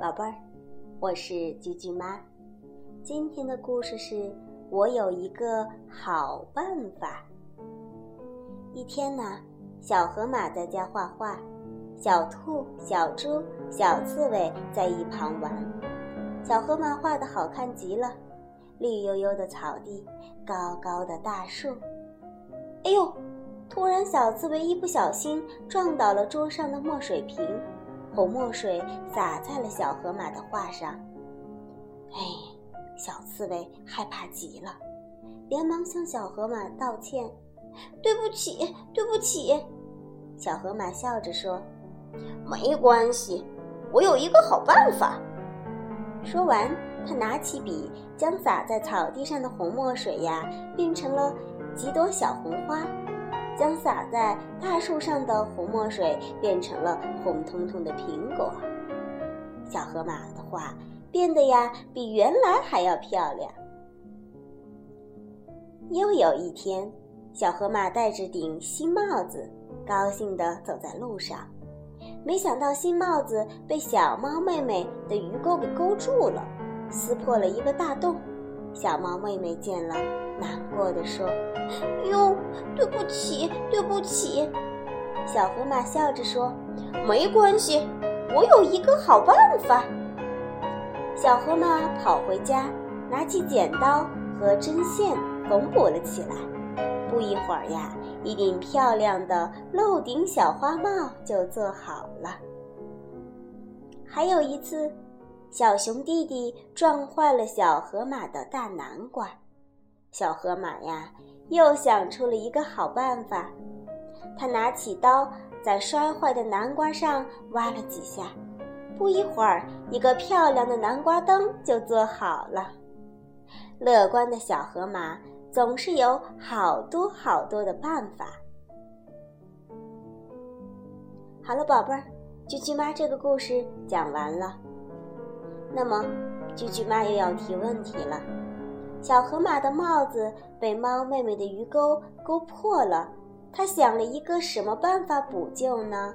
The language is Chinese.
宝贝儿，我是菊菊妈。今天的故事是我有一个好办法。一天呢，小河马在家画画，小兔、小猪、小刺猬在一旁玩。小河马画的好看极了，绿油油的草地，高高的大树。哎呦！突然，小刺猬一不小心撞倒了桌上的墨水瓶。红墨水洒在了小河马的画上，哎，小刺猬害怕极了，连忙向小河马道歉：“对不起，对不起。”小河马笑着说：“没关系，我有一个好办法。”说完，他拿起笔，将洒在草地上的红墨水呀，变成了几朵小红花。将洒在大树上的红墨水变成了红彤彤的苹果，小河马的画变得呀比原来还要漂亮。又有一天，小河马戴着顶新帽子，高兴地走在路上，没想到新帽子被小猫妹妹的鱼钩给勾住了，撕破了一个大洞。小猫妹妹见了，难过的说：“哟，对不起，对不起。”小河马笑着说：“没关系，我有一个好办法。”小河马跑回家，拿起剪刀和针线缝补了起来。不一会儿呀，一顶漂亮的漏顶小花帽就做好了。还有一次。小熊弟弟撞坏了小河马的大南瓜，小河马呀又想出了一个好办法。他拿起刀在摔坏的南瓜上挖了几下，不一会儿，一个漂亮的南瓜灯就做好了。乐观的小河马总是有好多好多的办法。好了，宝贝儿，啾啾妈这个故事讲完了。那么，句句妈又要提问题了：小河马的帽子被猫妹妹的鱼钩勾破了，它想了一个什么办法补救呢？